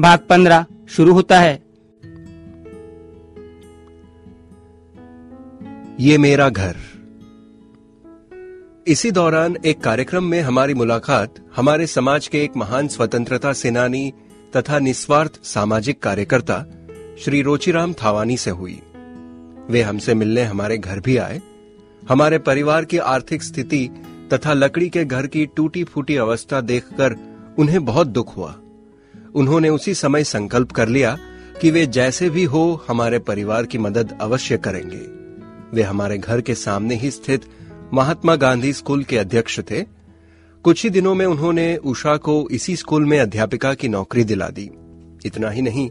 भाग पंद्रह, शुरू होता है। ये मेरा घर। इसी दौरान एक कार्यक्रम में हमारी मुलाकात हमारे समाज के एक महान स्वतंत्रता सेनानी तथा निस्वार्थ सामाजिक कार्यकर्ता श्री रोचीराम थावानी से हुई। वे हमसे मिलने हमारे घर भी आए। हमारे परिवार की आर्थिक स्थिति तथा लकड़ी के घर की टूटी फूटी अवस्था देखकर उन्हें बहुत दुख हुआ। उन्होंने उसी समय संकल्प कर लिया कि वे जैसे भी हो हमारे परिवार की मदद अवश्य करेंगे। वे हमारे घर के सामने ही स्थित महात्मा गांधी स्कूल के अध्यक्ष थे। कुछ ही दिनों में उन्होंने उषा को इसी स्कूल में अध्यापिका की नौकरी दिला दी। इतना ही नहीं,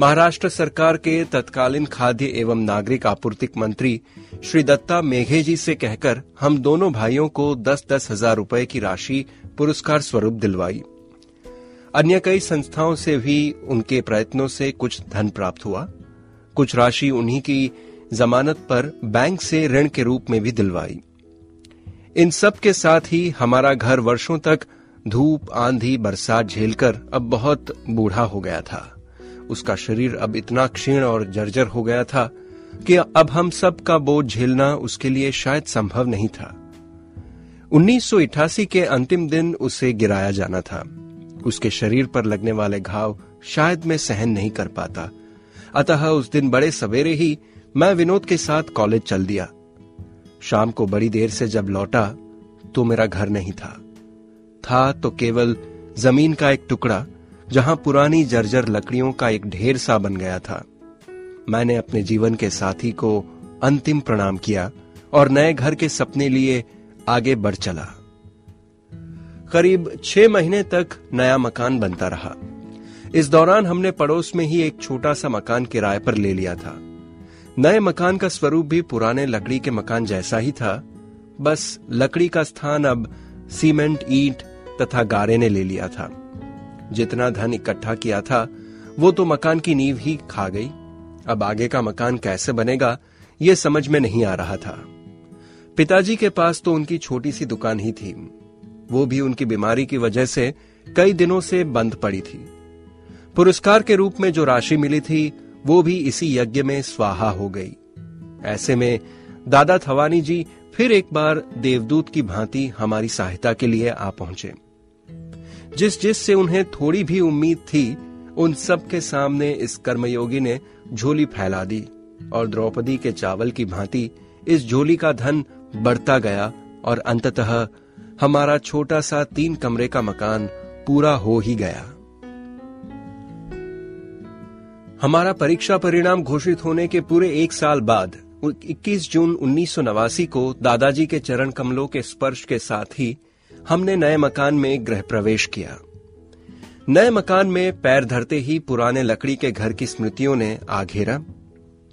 महाराष्ट्र सरकार के तत्कालीन खाद्य एवं नागरिक आपूर्ति मंत्री श्री दत्ता मेघे जी से कहकर हम दोनों भाइयों को दस दस हज़ार रुपए की राशि पुरस्कार स्वरूप दिलवाई। अन्य कई संस्थाओं से भी उनके प्रयत्नों से कुछ धन प्राप्त हुआ। कुछ राशि उन्हीं की जमानत पर बैंक से ऋण के रूप में भी दिलवाई। इन सब के साथ ही हमारा घर वर्षों तक धूप, आंधी, बरसात झेलकर अब बहुत बूढ़ा हो गया था। उसका शरीर अब इतना क्षीण और जर्जर हो गया था कि अब हम सब का बोझ झेलना उसके लिए शायद संभव नहीं था। 1988 के अंतिम दिन उसे गिराया जाना था। उसके शरीर पर लगने वाले घाव शायद मैं सहन नहीं कर पाता। अतः उस दिन बड़े सवेरे ही मैं विनोद के साथ कॉलेज चल दिया। शाम को बड़ी देर से जब लौटा तो मेरा घर नहीं था। था तो केवल ज़मीन का एक टुकड़ा, जहाँ पुरानी जर्जर लकड़ियों का एक ढेर सा बन गया था। मैंने अपने जीवन के साथी को अंतिम प्रणाम किया और नए घर के सपने लिए आगे बढ़ चला। करीब छह महीने तक नया मकान बनता रहा। इस दौरान हमने पड़ोस में ही एक छोटा सा मकान किराए पर ले लिया था। नए मकान का स्वरूप भी पुराने लकड़ी के मकान जैसा ही था। बस लकड़ी का स्थान अब सीमेंट, ईंट तथा गारे ने ले लिया था। जितना धन इकट्ठा किया था, वो तो मकान की नींव ही खा गई। अब आगे का मकान कैसे बनेगा, ये समझ में नहीं आ रहा था। पिताजी के पास तो उनकी छोटी सी दुकान ही थी। वो भी उनकी बीमारी की वजह से कई दिनों से बंद पड़ी थी। पुरस्कार के रूप में जो राशि मिली थी, वो भी इसी यज्ञ में स्वाहा हो गई। ऐसे में दादा थवानी जी फिर एक बार देवदूत की भांति हमारी सहायता के लिए आ पहुँचे। जिस जिस से उन्हें थोड़ी भी उम्मीद थी, उन सब के सामने इस कर्मयोगी ने झोली फैला दी और द्रौपदी के चावल की भांति इस झोली का धन बढ़ता गया और अंततः हमारा छोटा सा तीन कमरे का मकान पूरा हो ही गया। हमारा परीक्षा परिणाम घोषित होने के पूरे एक साल बाद 21 जून उन्नीस सौ नवासी को दादाजी के चरण कमलों के स्पर्श के साथ ही हमने नए मकान में गृह प्रवेश किया। नए मकान में पैर धरते ही पुराने लकड़ी के घर की स्मृतियों ने आ घेरा।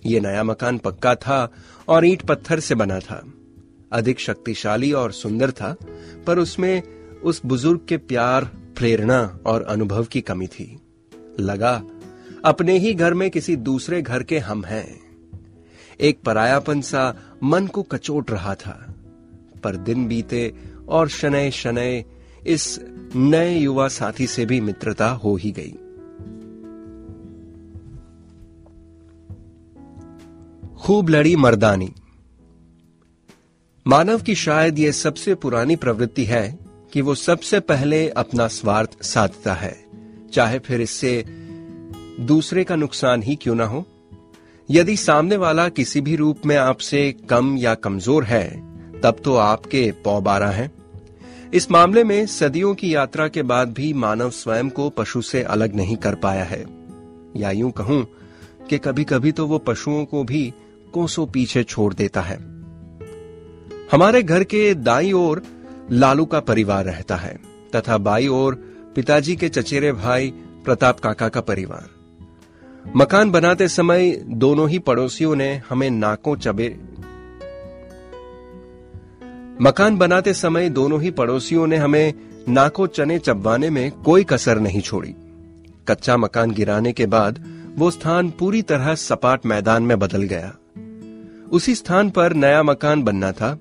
ये नया मकान पक्का था और ईट पत्थर से बना था। अधिक शक्तिशाली और सुंदर था, पर उसमें उस बुज़ुर्ग के प्यार, प्रेरणा और अनुभव की कमी थी। लगा, अपने ही घर में किसी दूसरे घर के हम हैं। एक परायापन सा मन को कचोट रहा था, पर दिन बीते और शनय शनय इस नए युवा साथी से भी मित्रता हो ही गई। खूब लड़ी मर्दानी। मानव की शायद यह सबसे पुरानी प्रवृत्ति है कि वो सबसे पहले अपना स्वार्थ साधता है। चाहे फिर इससे दूसरे का नुकसान ही क्यों ना हो। यदि सामने वाला किसी भी रूप में आपसे कम या कमज़ोर है, तब तो आपके पौ बारह हैं। इस मामले में सदियों की यात्रा के बाद भी मानव स्वयं को पशु से अलग नहीं कर पाया है। या यूँ कहूँ कि कभी कभी तो वो पशुओं को भी कोसों पीछे छोड़ देता है। हमारे घर के दाई ओर लालू का परिवार रहता है, तथा बाई ओर पिताजी के चचेरे भाई प्रताप काका का परिवार। मकान बनाते समय दोनों ही पड़ोसियों ने हमें नाकों चबे। मकान बनाते समय दोनों ही पड़ोसियों ने हमें नाको चने चबवाने में कोई कसर नहीं छोड़ी। कच्चा मकान गिराने के बाद वो स्थान पूरी तरह सपाट मैदान में बदल गया। उसी स्थान पर नया मकान बनना था।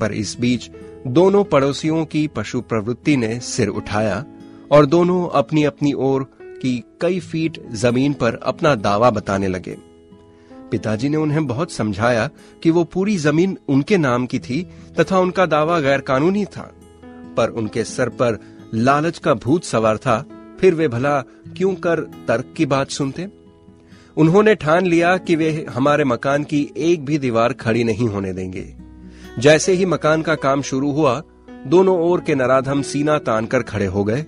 पर इस बीच दोनों पड़ोसियों की पशु प्रवृत्ति ने सिर उठाया और दोनों अपनी अपनी ओर की कई फीट ज़मीन पर अपना दावा बताने लगे। पिताजी ने उन्हें बहुत समझाया कि वो पूरी ज़मीन उनके नाम की थी तथा उनका दावा गैर कानूनी था, पर उनके सर पर लालच का भूत सवार था। फिर वे भला क्यों कर तर्क की बात सुनते? उन्होंने ठान लिया कि वे हमारे मकान की एक भी दीवार खड़ी नहीं होने देंगे। जैसे ही मकान का काम शुरू हुआ, दोनों ओर के नराधम सीना तान कर खड़े हो गए।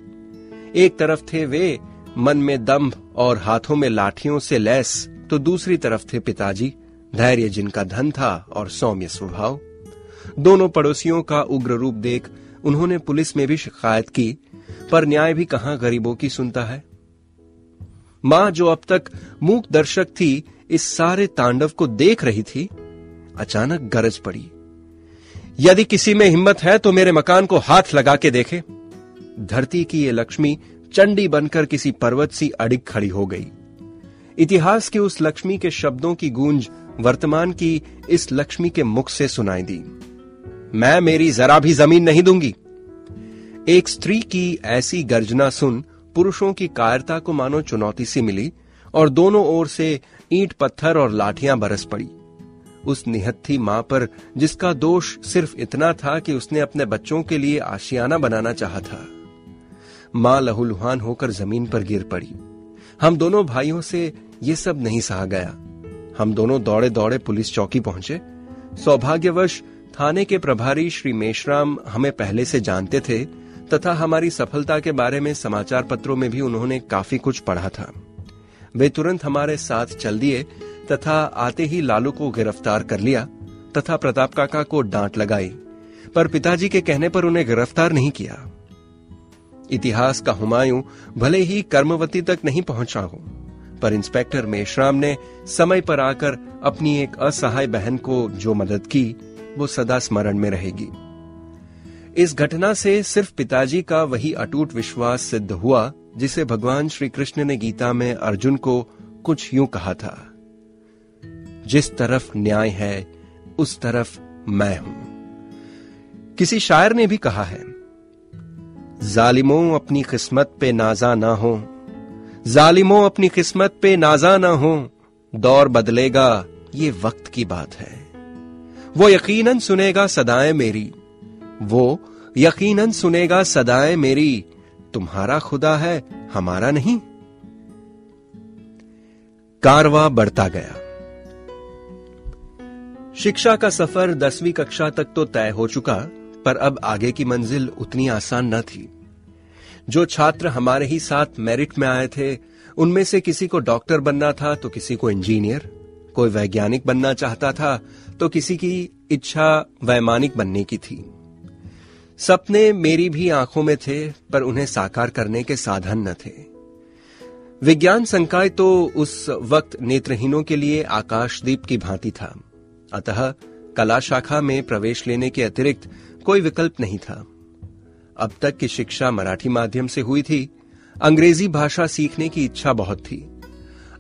एक तरफ़ थे वे, मन में दम्भ और हाथों में लाठियों से लैस तो दूसरी तरफ़ थे पिताजी, धैर्य जिनका धन था और सौम्य स्वभाव। दोनों पड़ोसियों का उग्र रूप देख, उन्होंने पुलिस में भी शिकायत की, पर न्याय भी कहाँ गरीबों की सुनता है? माँ जो अब तक मूक दर्शक थी, इस सारे तांडव को देख रही थी, अचानक गरज पड़ी। यदि किसी में हिम्मत है तो मेरे मकान को हाथ लगा के देखे। धरती की ये लक्ष्मी चंडी बनकर किसी पर्वत सी अडिग खड़ी हो गई। इतिहास के उस लक्ष्मी के शब्दों की गूंज वर्तमान की इस लक्ष्मी के मुख से सुनाई दी। मैं मेरी जरा भी ज़मीन नहीं दूँगी। एक स्त्री की ऐसी गर्जना सुन पुरुषों की कायरता को मानो चुनौती सी मिली और दोनों ओर से ईंट पत्थर और लाठियाँ बरस पड़ी। उस निहत्थी माँ पर, जिसका दोष सिर्फ़ इतना था कि उसने अपने बच्चों के लिए आशियाना बनाना चाहा था। माँ लहूलुहान होकर ज़मीन पर गिर पड़ी। हम दोनों भाइयों से ये सब नहीं सहा गया। हम दोनों दौड़े दौड़े पुलिस चौकी पहुँचे। सौभाग्यवश, थाने के प्रभारी श्री मेशराम हमें पहले से जानते थे, तथा हमारी सफलता के बारे में समाचार पत्रों में भी उन्होंने काफ़ी कुछ पढ़ा था। वे तुरंत हमारे साथ चल दिए तथा आते ही लालू को गिरफ़्तार कर लिया तथा प्रताप काका को डांट लगाई, पर पिताजी के कहने पर उन्हें गिरफ़्तार नहीं किया। इतिहास का हुमायूं भले ही कर्मवती तक नहीं पहुँचा हो, पर इंस्पेक्टर मेशराम ने समय पर आकर अपनी एक असहाय बहन को जो मदद की, वो सदा स्मरण में रहेगी। इस घटना से सिर्फ़ पिताजी का वही अटूट विश्वास सिद्ध हुआ जिसे भगवान श्री कृष्ण ने गीता में अर्जुन को कुछ यूँ कहा था, जिस तरफ़ न्याय है, उस तरफ़ मैं हूँ। किसी शायर ने भी कहा है, जालिमों अपनी किस्मत पे नाजा ना हो, जालिमों अपनी किस्मत पे नाजा ना हो, दौर बदलेगा, ये वक्त की बात है। वो यकीनन सुनेगा सदाएँ मेरी, वो यकीनन सुनेगा सदाएँ मेरी तुम्हारा खुदा है, हमारा नहीं। कारवा बढ़ता गया। शिक्षा का सफ़र दसवीं कक्षा तक तो तय हो चुका, पर अब आगे की मंजिल उतनी आसान न थी। जो छात्र हमारे ही साथ मेरिट में आए थे, उनमें से किसी को डॉक्टर बनना था तो किसी को इंजीनियर। कोई वैज्ञानिक बनना चाहता था तो किसी की इच्छा वैमानिक बनने की थी। सपने मेरी भी आँखों में थे, पर उन्हें साकार करने के साधन न थे। विज्ञान संकाय तो उस वक्त नेत्रहीनों के लिए आकाशदीप की भांति था। अतः कला शाखा में प्रवेश लेने के अतिरिक्त कोई विकल्प नहीं था। अब तक की शिक्षा मराठी माध्यम से हुई थी। अंग्रेज़ी भाषा सीखने की इच्छा बहुत थी।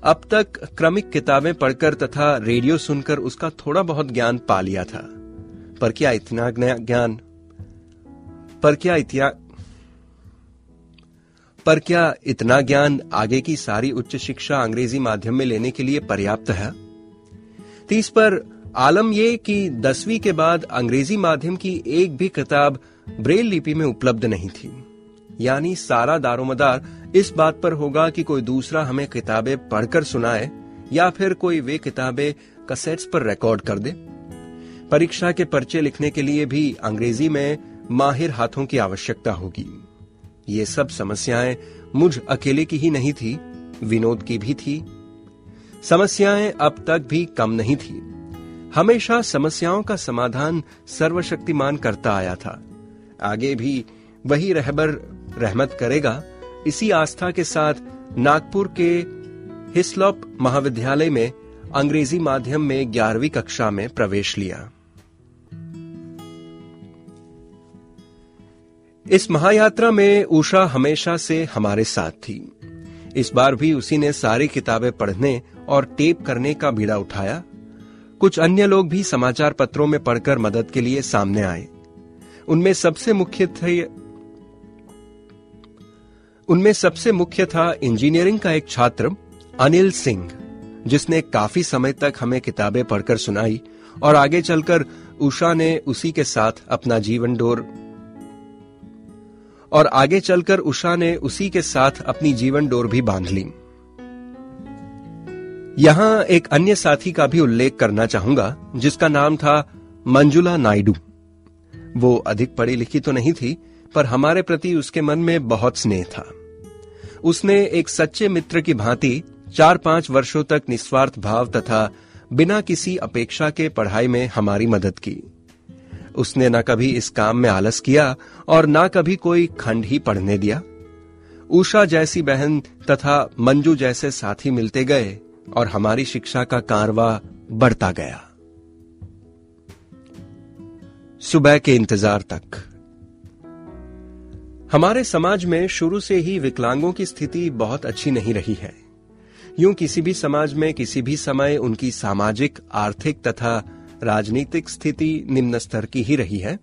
अब तक क्रमिक किताबें पढ़कर तथा रेडियो सुनकर उसका थोड़ा बहुत ज्ञान पा लिया था। पर क्या इतना ज्ञान पर क्या इतिहास पर क्या इतना ज्ञान आगे की सारी उच्च शिक्षा अंग्रेज़ी माध्यम में लेने के लिए पर्याप्त है? तीस पर, आलम यह कि दसवीं के बाद अंग्रेज़ी माध्यम की एक भी किताब ब्रेल लिपि में उपलब्ध नहीं थी। यानी सारा दारोमदार इस बात पर होगा कि कोई दूसरा हमें किताबें पढ़कर सुनाए या फिर कोई वे किताबें कसेट्स पर रिकॉर्ड कर दे। परीक्षा के पर्चे लिखने के लिए भी अंग्रेज़ी में माहिर हाथों की आवश्यकता होगी। ये सब समस्याएँ मुझ अकेले की ही नहीं थी, विनोद की भी थी। समस्याएँ अब तक भी कम नहीं थी। हमेशा समस्याओं का समाधान सर्वशक्तिमान करता आया था। आगे भी वही रहबर रहमत करेगा, इसी आस्था के साथ नागपुर के हिस्लॉप महाविद्यालय में अंग्रेज़ी माध्यम में ग्यारहवीं कक्षा में प्रवेश लिया। इस महायात्रा में उषा हमेशा से हमारे साथ थी। इस बार भी उसी ने सारी किताबें पढ़ने और टेप करने का बीड़ा उठाया। कुछ अन्य लोग भी समाचार पत्रों में पढ़कर मदद के लिए सामने आए। उनमें सबसे मुख्य थे उनमें सबसे मुख्य था इंजीनियरिंग का एक छात्र, अनिल सिंह, जिसने काफ़ी समय तक हमें किताबें पढ़कर सुनाई और आगे चलकर उषा ने उसी के साथ अपना जीवन डोर और आगे चलकर उषा ने उसी के साथ अपनी जीवन डोर भी बाँध ली। यहाँ एक अन्य साथी का भी उल्लेख करना चाहूँगा, जिसका नाम था मंजुला नायडू। वो अधिक पढ़ी लिखी तो नहीं थी, पर हमारे प्रति उसके मन में बहुत स्नेह था। उसने एक सच्चे मित्र की भांति चार पाँच वर्षों तक निस्वार्थ भाव तथा बिना किसी अपेक्षा के पढ़ाई में हमारी मदद की। उसने ना कभी इस काम में आलस किया और न कभी कोई खंड ही पढ़ने दिया। उषा जैसी बहन तथा मंजू जैसे साथी मिलते गए और हमारी शिक्षा का कारवा बढ़ता गया। सुबह के इंतज़ार तक। हमारे समाज में शुरू से ही विकलांगों की स्थिति बहुत अच्छी नहीं रही है। यूँ किसी भी समाज में किसी भी समय उनकी सामाजिक, आर्थिक तथा राजनीतिक स्थिति निम्न स्तर की ही रही है।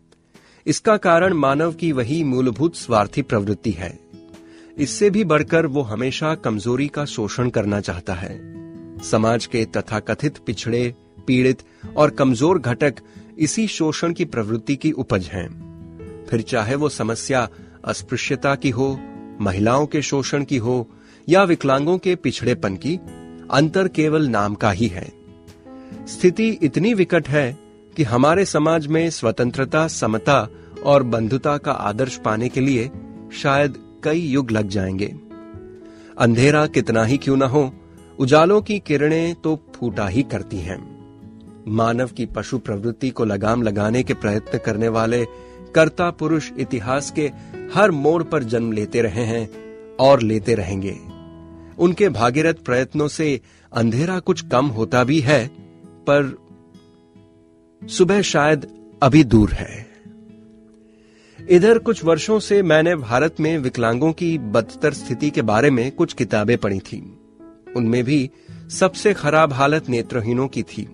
इसका कारण मानव की वही मूलभूत स्वार्थी प्रवृत्ति है। इससे भी बढ़कर वो हमेशा कमज़ोरी का शोषण करना चाहता है। समाज के तथाकथित पिछड़े, पीड़ित और कमज़ोर घटक इसी शोषण की प्रवृत्ति की उपज हैं। फिर चाहे वो समस्या अस्पृश्यता की हो, महिलाओं के शोषण की हो, या विकलांगों के पिछड़ेपन की, अंतर केवल नाम का ही है। स्थिति इतनी विकट है कि हमारे समाज में स्वतंत्रता, समता और बंधुता का आदर्श पाने के लिए शायद कई युग लग जाएँगे। अंधेरा कितना ही क्यों ना हो, उजालों की किरणें तो फूटा ही करती हैं। मानव की पशु प्रवृत्ति को लगाम लगाने के प्रयत्न करने वाले कर्ता पुरुष इतिहास के हर मोड़ पर जन्म लेते रहे हैं और लेते रहेंगे। उनके भागीरथ प्रयत्नों से अंधेरा कुछ कम होता भी है पर सुबह शायद अभी दूर है। इधर कुछ वर्षों से मैंने भारत में विकलांगों की बदतर स्थिति के बारे में कुछ किताबें पढ़ी थी। उनमें भी सबसे खराब हालत नेत्रहीनों की थी।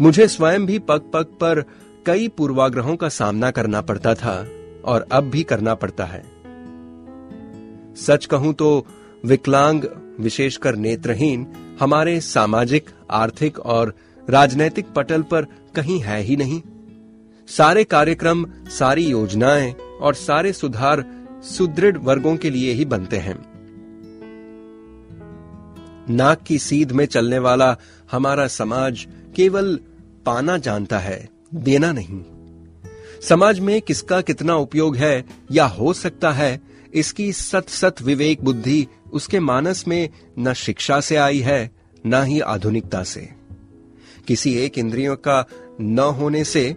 मुझे स्वयं भी पग पग पर कई पूर्वाग्रहों का सामना करना पड़ता था और अब भी करना पड़ता है। सच कहूँ तो विकलांग, विशेषकर नेत्रहीन, हमारे सामाजिक, आर्थिक और राजनैतिक पटल पर कहीं है ही नहीं। सारे कार्यक्रम, सारी योजनाएँ और सारे सुधार सुदृढ़ वर्गों के लिए ही बनते हैं। नाक की सीध में चलने वाला हमारा समाज केवल पाना जानता है, देना नहीं। समाज में किसका कितना उपयोग है या हो सकता है, इसकी सत सत विवेक बुद्धि उसके मानस में न शिक्षा से आई है, न ही आधुनिकता से। किसी एक इंद्रियों का न होने से,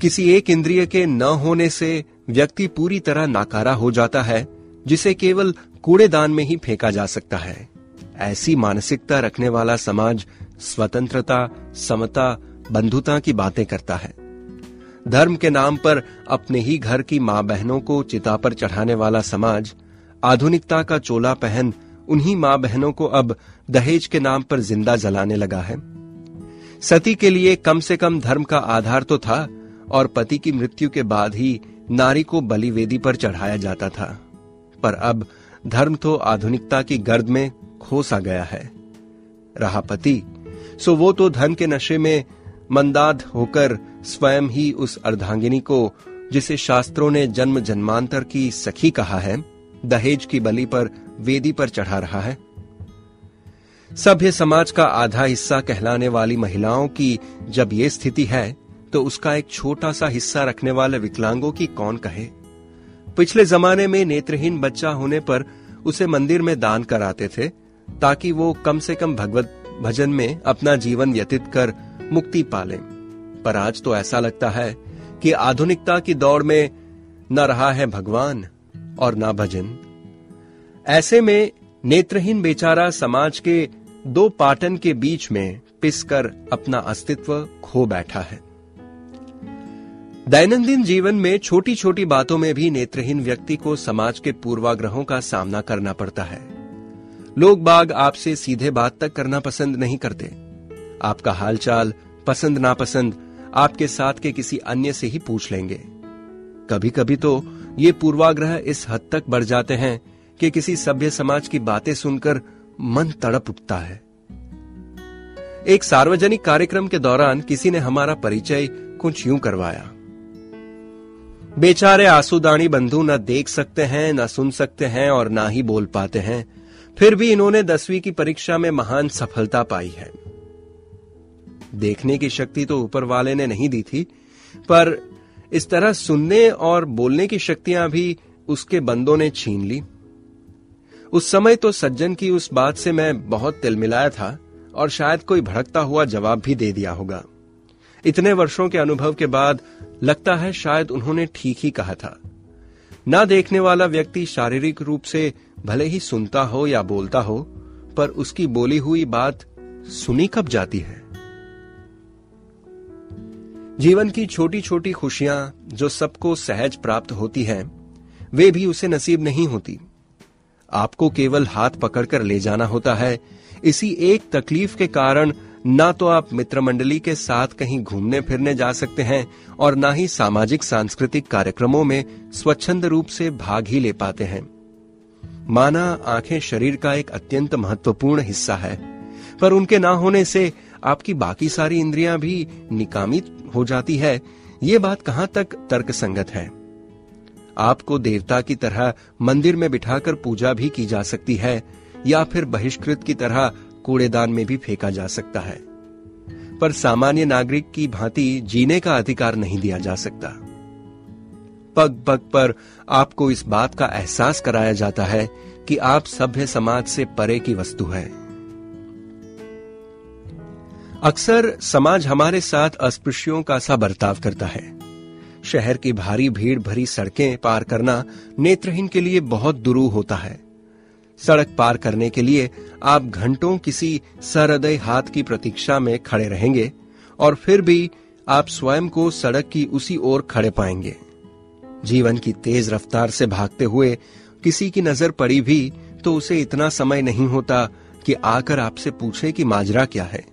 किसी एक इंद्रिय के न होने से व्यक्ति पूरी तरह नाकारा हो जाता है, जिसे केवल कूड़ेदान में ही फेंका जा सकता है। ऐसी मानसिकता रखने वाला समाज स्वतंत्रता, समता, बंधुता की बातें करता है। धर्म के नाम पर अपने ही घर की माँ बहनों को चिता पर चढ़ाने वाला समाज, आधुनिकता का चोला पहन उन्हीं माँ बहनों को अब दहेज के नाम पर ज़िंदा जलाने लगा है। सती के लिए कम से कम धर्म का आधार तो था और पति की मृत्यु के बाद ही नारी को बलिवेदी पर चढ़ाया जाता था। पर अब धर्म तो आधुनिकता की गर्द में खोसा गया है। रहा पति, सो वो तो धन के नशे में मंदाद होकर स्वयं ही उस अर्धांगिनी को, जिसे शास्त्रों ने जन्म जन्मांतर की सखी कहा है, दहेज की बलि पर वेदी पर चढ़ा रहा है। सभ्य समाज का आधा हिस्सा कहलाने वाली महिलाओं की जब ये स्थिति है तो उसका एक छोटा सा हिस्सा रखने वाले विकलांगों की कौन कहे? पिछले जमाने में नेत्रहीन बच्चा होने पर उसे मंदिर में दान कराते थे, ताकि वो कम से कम भगवत भजन में अपना जीवन व्यतीत कर मुक्ति पाले। पर आज तो ऐसा लगता है कि आधुनिकता की दौड़ में न रहा है भगवान और न भजन। ऐसे में नेत्रहीन बेचारा समाज के दो पाटन के बीच में पिसकर अपना अस्तित्व खो बैठा है। दैनंदिन जीवन में छोटी छोटी बातों में भी नेत्रहीन व्यक्ति को समाज के पूर्वाग्रहों का सामना करना पड़ता है। लोग बाग आपसे सीधे बात तक करना पसंद नहीं करते। आपका हालचाल पसंद नापसंद आपके साथ के किसी अन्य से ही पूछ लेंगे। कभी कभी तो ये पूर्वाग्रह इस हद तक बढ़ जाते हैं कि किसी सभ्य समाज की बातें सुनकर मन तड़प उठता है। एक सार्वजनिक कार्यक्रम के दौरान किसी ने हमारा परिचय कुछ यूँ करवाया। बेचारे आंसुदानी बंधु न देख सकते हैं, न सुन सकते हैं और ना ही बोल पाते हैं। फिर भी इन्होंने दसवीं की परीक्षा में महान सफलता पाई है। देखने की शक्ति तो ऊपर वाले ने नहीं दी थी, पर इस तरह सुनने और बोलने की शक्तियाँ भी उसके बंदों ने छीन ली। उस समय तो सज्जन की उस बात से मैं बहुत तिलमिलाया था और शायद कोई भड़कता हुआ जवाब भी दे दिया होगा। इतने वर्षों के अनुभव के बाद लगता है शायद उन्होंने ठीक ही कहा था। ना देखने वाला व्यक्ति शारीरिक रूप से भले ही सुनता हो या बोलता हो पर उसकी बोली हुई बात सुनी कब जाती है? जीवन की छोटी छोटी खुशियाँ जो सबको सहज प्राप्त होती हैं, वे भी उसे नसीब नहीं होती। आपको केवल हाथ पकड़कर ले जाना होता है। इसी एक तकलीफ़ के कारण ना तो आप मित्र मंडली के साथ कहीं घूमने फिरने जा सकते हैं और ना ही सामाजिक सांस्कृतिक कार्यक्रमों में स्वच्छंद रूप से भाग ही ले पाते हैं। माना आँखें शरीर का एक अत्यंत महत्वपूर्ण हिस्सा है, पर उनके ना होने से आपकी बाकी सारी इंद्रियाँ भी निकामी हो जाती है। ये बात कहाँ तक तर्क संगत है? आपको देवता की तरह मंदिर में बिठाकर पूजा भी की जा सकती है, या फिर बहिष्कृत की तरह कूड़ेदान में भी फेंका जा सकता है। पर सामान्य नागरिक की भांति जीने का अधिकार नहीं दिया जा सकता। पग पग पर आपको इस बात का एहसास कराया जाता है कि आप सभ्य समाज से परे की वस्तु है। अक्सर समाज हमारे साथ अस्पृश्यों का सा बर्ताव करता है। शहर की भारी भीड़ भरी सड़कें पार करना नेत्रहीन के लिए बहुत दुरूह होता है। सड़क पार करने के लिए आप घंटों किसी सरहृदय हाथ की प्रतीक्षा में खड़े रहेंगे और फिर भी आप स्वयं को सड़क की उसी ओर खड़े पाएँगे। जीवन की तेज रफ्तार से भागते हुए किसी की नज़र पड़ी भी तो उसे इतना समय नहीं होता कि आकर आपसे पूछे कि माजरा क्या है।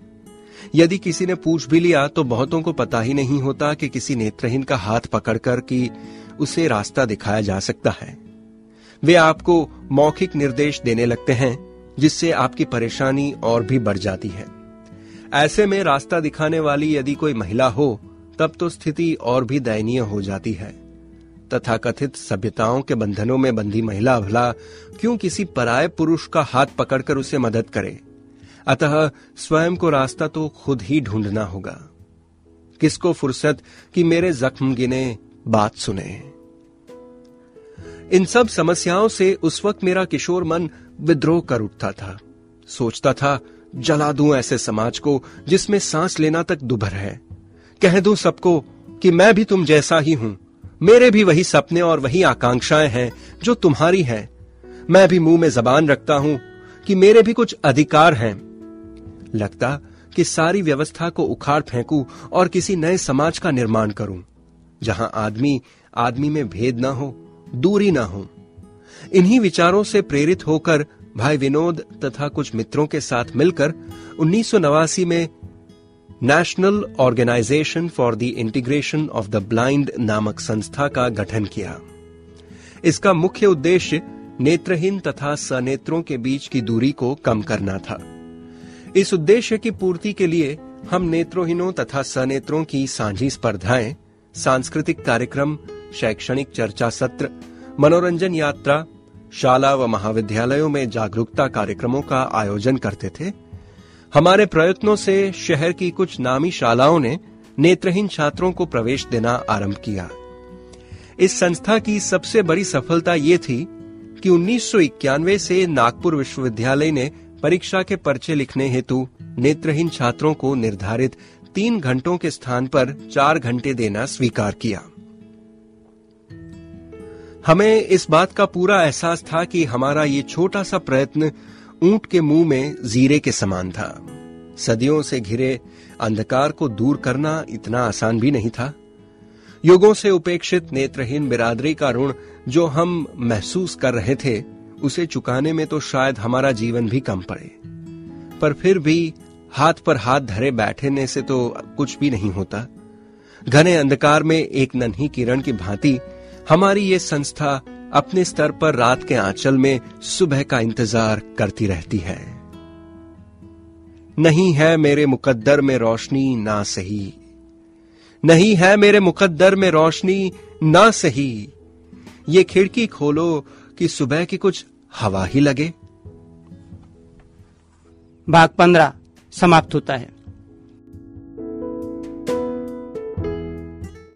यदि किसी ने पूछ भी लिया तो बहुतों को पता ही नहीं होता कि किसी नेत्रहीन का हाथ पकड़कर कि उसे रास्ता दिखाया जा सकता है। वे आपको मौखिक निर्देश देने लगते हैं, जिससे आपकी परेशानी और भी बढ़ जाती है। ऐसे में रास्ता दिखाने वाली यदि कोई महिला हो, तब तो स्थिति और भी दयनीय हो जाती है। तथा कथित सभ्यताओं के बंधनों में बंधी महिला भला क्यों किसी पराय पुरुष का हाथ पकड़कर उसे मदद करे? अतः स्वयं को रास्ता तो खुद ही ढूंढना होगा। किसको फुर्सत कि मेरे जख्म गिने, बात सुने। इन सब समस्याओं से उस वक्त मेरा किशोर मन विद्रोह कर उठता था। सोचता था, जला दूँ ऐसे समाज को जिसमें सांस लेना तक दुभर है। कह दूँ सबको कि मैं भी तुम जैसा ही हूँ। मेरे भी वही सपने और वही आकांक्षाएँ हैं जो तुम्हारी हैं। मैं भी मुँह में जबान रखता हूँ कि मेरे भी कुछ अधिकार हैं। लगता कि सारी व्यवस्था को उखाड़ फेंकूं और किसी नए समाज का निर्माण करूँ, जहाँ आदमी आदमी में भेद ना हो, दूरी ना हो। इन्हीं विचारों से प्रेरित होकर भाई विनोद तथा कुछ मित्रों के साथ मिलकर उन्नीस सौ नवासी में National Organisation for the Integration of the Blind नामक संस्था का गठन किया। इसका मुख्य उद्देश्य नेत्रहीन तथा सनेत्रों के बीच की दूरी को कम करना था। इस उद्देश्य की पूर्ति के लिए हम नेत्रोहीनों तथा सनेत्रों की साझी स्पर्धाएँ, सांस्कृतिक कार्यक्रम, शैक्षणिक चर्चा सत्र, मनोरंजन यात्रा, शाला व महाविद्यालयों में जागरूकता कार्यक्रमों का आयोजन करते थे। हमारे प्रयत्नों से शहर की कुछ नामी शालाओं ने नेत्रहीन छात्रों को प्रवेश देना आरंभ किया। इस संस्था की सबसे बड़ी सफलता ये थी कि उन्नीस सौ इक्यानवे से नागपुर विश्वविद्यालय ने परीक्षा के पर्चे लिखने हेतु नेत्रहीन छात्रों को निर्धारित तीन घंटों के स्थान पर चार घंटे देना स्वीकार किया। हमें इस बात का पूरा एहसास था कि हमारा ये छोटा सा प्रयत्न ऊँट के मुँह में जीरे के समान था। सदियों से घिरे अंधकार को दूर करना इतना आसान भी नहीं था। युगों से उपेक्षित नेत्रहीन बिरादरी का ऋण जो हम महसूस कर रहे थे उसे चुकाने में तो शायद हमारा जीवन भी कम पड़े। पर फिर भी हाथ पर हाथ धरे बैठने से तो कुछ भी नहीं होता। घने अंधकार में एक नन्ही किरण की भांति हमारी ये संस्था अपने स्तर पर रात के आंचल में सुबह का इंतज़ार करती रहती है। नहीं है मेरे मुकद्दर में रोशनी, ना सही। नहीं है मेरे मुकद्दर में रोशनी, ना सही। ये खिड़की खोलो कि सुबह की कुछ हवा ही लगे। भाग पंद्रह समाप्त होता है।